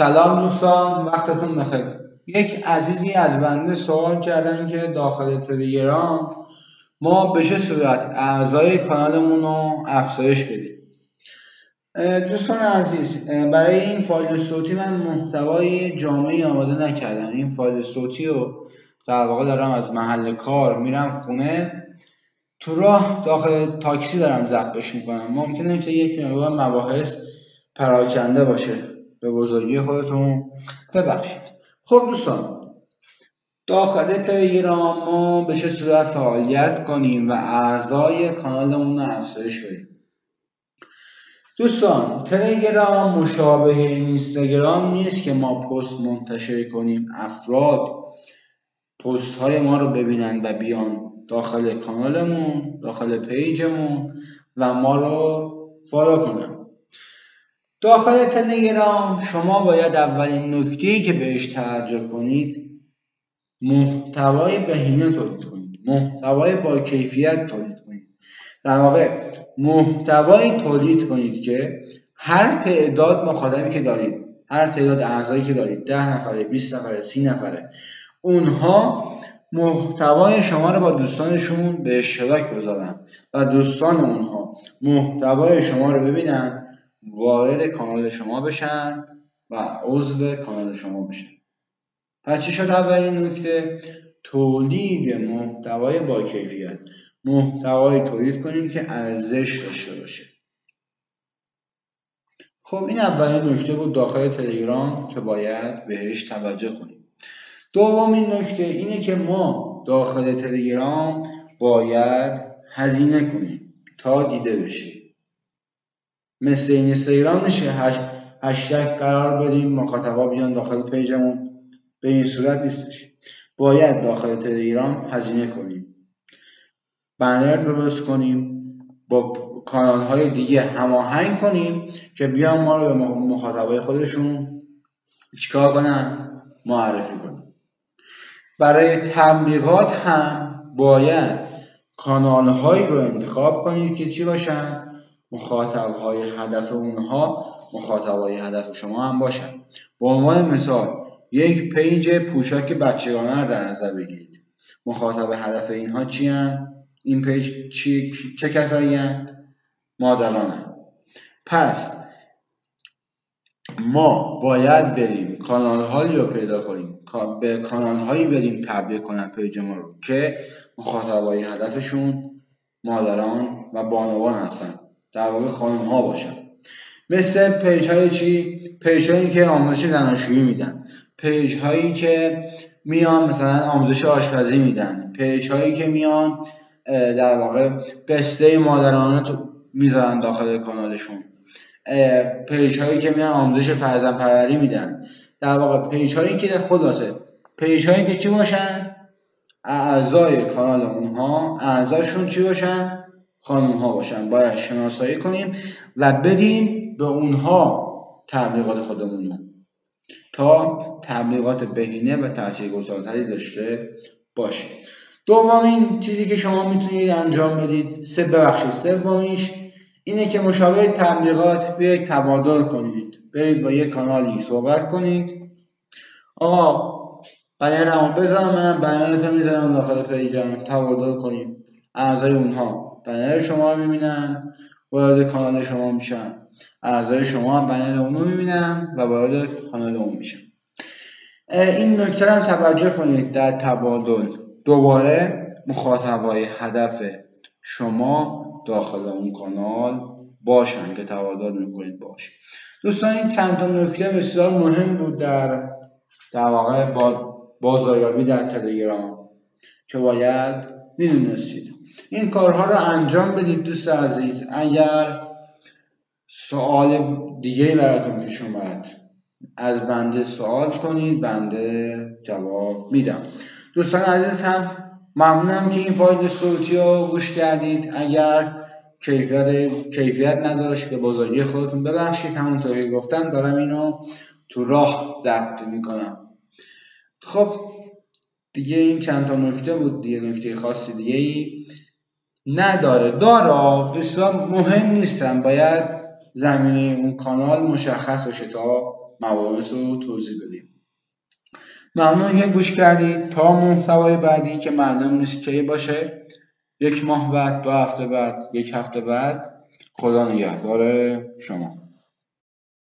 سلام دوستان وقتتون بخیر. یک عزیزی از بنده سوال کردن که داخل تلگرام ما به چه صورت اعضای کانالمون رو افزایش بدیم؟ دوستان عزیز برای این فایل صوتی من محتوای جامعی آماده نکردم. این فایل صوتی رو در واقع دارم از محل کار میرم خونه. تو راه داخل تاکسی دارم ضبطش می‌کنم. ممکنه که یک مقدار مباحث پراکنده باشه. به بزرگی خودتون ببخشید. خب دوستان داخل تلگرام ما به چه صورت فعالیت کنیم و اعضای کانالمون رو افزایش بدیم؟ دوستان تلگرام مشابه اینستاگرام نیست که ما پست منتشر کنیم. افراد پست های ما رو ببینن و بیان داخل کانالمون داخل پیجمون و ما رو فالو کنن. داخل تلگرام شما باید اولین نکته که بهش توجه کنید محتوای بهینه تولید کنید محتوای با کیفیت تولید کنید. در واقع محتوای تولید کنید که هر تعداد مخاطبی که دارید هر تعداد اعضایی که دارید ده نفره 20 نفره سی نفره اونها محتوای شما رو با دوستانشون به اشتراک بذارن و دوستان اونها محتوای شما رو ببینن وارد کانال شما بشن و عضو کانال شما بشن. پس چی شد اولین نکته؟ تولید محتوای با کیفیت. محتوای تولید کنیم که ارزش داشته باشه. خب این اولین نکته بود داخل تلگرام که باید بهش توجه کنیم. دومین نکته اینه که ما داخل تلگرام باید هزینه کنیم تا دیده بشیم. مثل این میشه. هشتگ قرار بدیم مخاطبا بیان داخل پیجمون. به این صورت نیستش. باید داخل تلگرام هزینه کنیم. بنر درست کنیم. با کانال های دیگه هماهنگ کنیم که بیان ما رو به مخاطبای خودشون چیکار کنن؟ معرفی کنیم برای تبلیغات هم باید کانال هایی رو انتخاب کنید که چی باشن؟ مخاطب های هدف اونها مخاطب های هدف شما هم باشن. به عنوان مثال یک پیج پوشاک بچگانه رو در نظر بگیرید. مخاطب هدف اینها چی هن؟ این پیج چی، چه کسایی هن؟ مادران پس ما باید بریم کانال هایی رو پیدا کنیم. به کانال هایی بریم تبلیغ کنن پیج ما رو که مخاطب های هدفشون مادران و بانوان هستن. در واقع خانم ها باشن. مثل پیج های چی؟ پیج هایی که آموزش زناشویی میدن. پیج هایی که میان مثلا آموزش آشپزی میدن. پیج هایی که میان در واقع قصه مادرانه تو می‌ذارن داخل کانالشون پیج هایی که میان آموزش فرزند پروری میدن. در واقع پیج هایی که خلاصه پیج هایی که چی باشن؟ اعضای کانال اونها اعضاشون چی باشن؟ خانم ها باشن. باید شناسایی کنیم و بدیم به اونها تبلیغات خودمون تا تبلیغات بهینه و تاثیرگذارتری داشته باشه. دومین چیزی که شما می‌تونید انجام بدید سه ببخشید سومیش اینه که مشابه تبلیغات بیاید تبادل کنید. برید با یک کانالی صحبت کنید. آقا بنرمو بزن من بنرتو می‌زنم داخل پیجم تبادل کنیم. اعضای اونها بنر شما رو می‌بینن وارد کانال شما میشن. اعضای شما هم بنر اونو می‌بینن و وارد کانال اون میشن. این نکته هم توجه کنید در تبادل. دوباره مخاطبای هدف شما داخل اون کانال باشن که تبادل می‌کنید باش. دوستان این چند تا نکته بسیار مهم بود در در واقع با بازاریابی در تلگرام که باید می‌دونستید. این کارها رو انجام بدید دوست عزیز. اگر سوال دیگه براتون پیش اومد از بنده سوال کنید بنده جواب میدم. دوستان عزیز هم ممنونم که این فایل صوتی رو گوش کردید. اگر کیفیت, کیفیت نداشت به بزرگی خودتون ببخشید. همونطور که گفتم دارم اینو تو راه ضبط می‌کنم. خب دیگه این چند تا نکته بود دیگه نکته خاصی دیگه ای نداره. داره بسیار مهم نیستن. باید زمینه اون کانال مشخص باشه تا مباحث رو توضیح بدیم. ممنون. که گوش کردید تا محتوای بعدی که معلوم نیست کی باشه. یک ماه بعد دو هفته بعد یک هفته بعد. خدا نگهدار شما.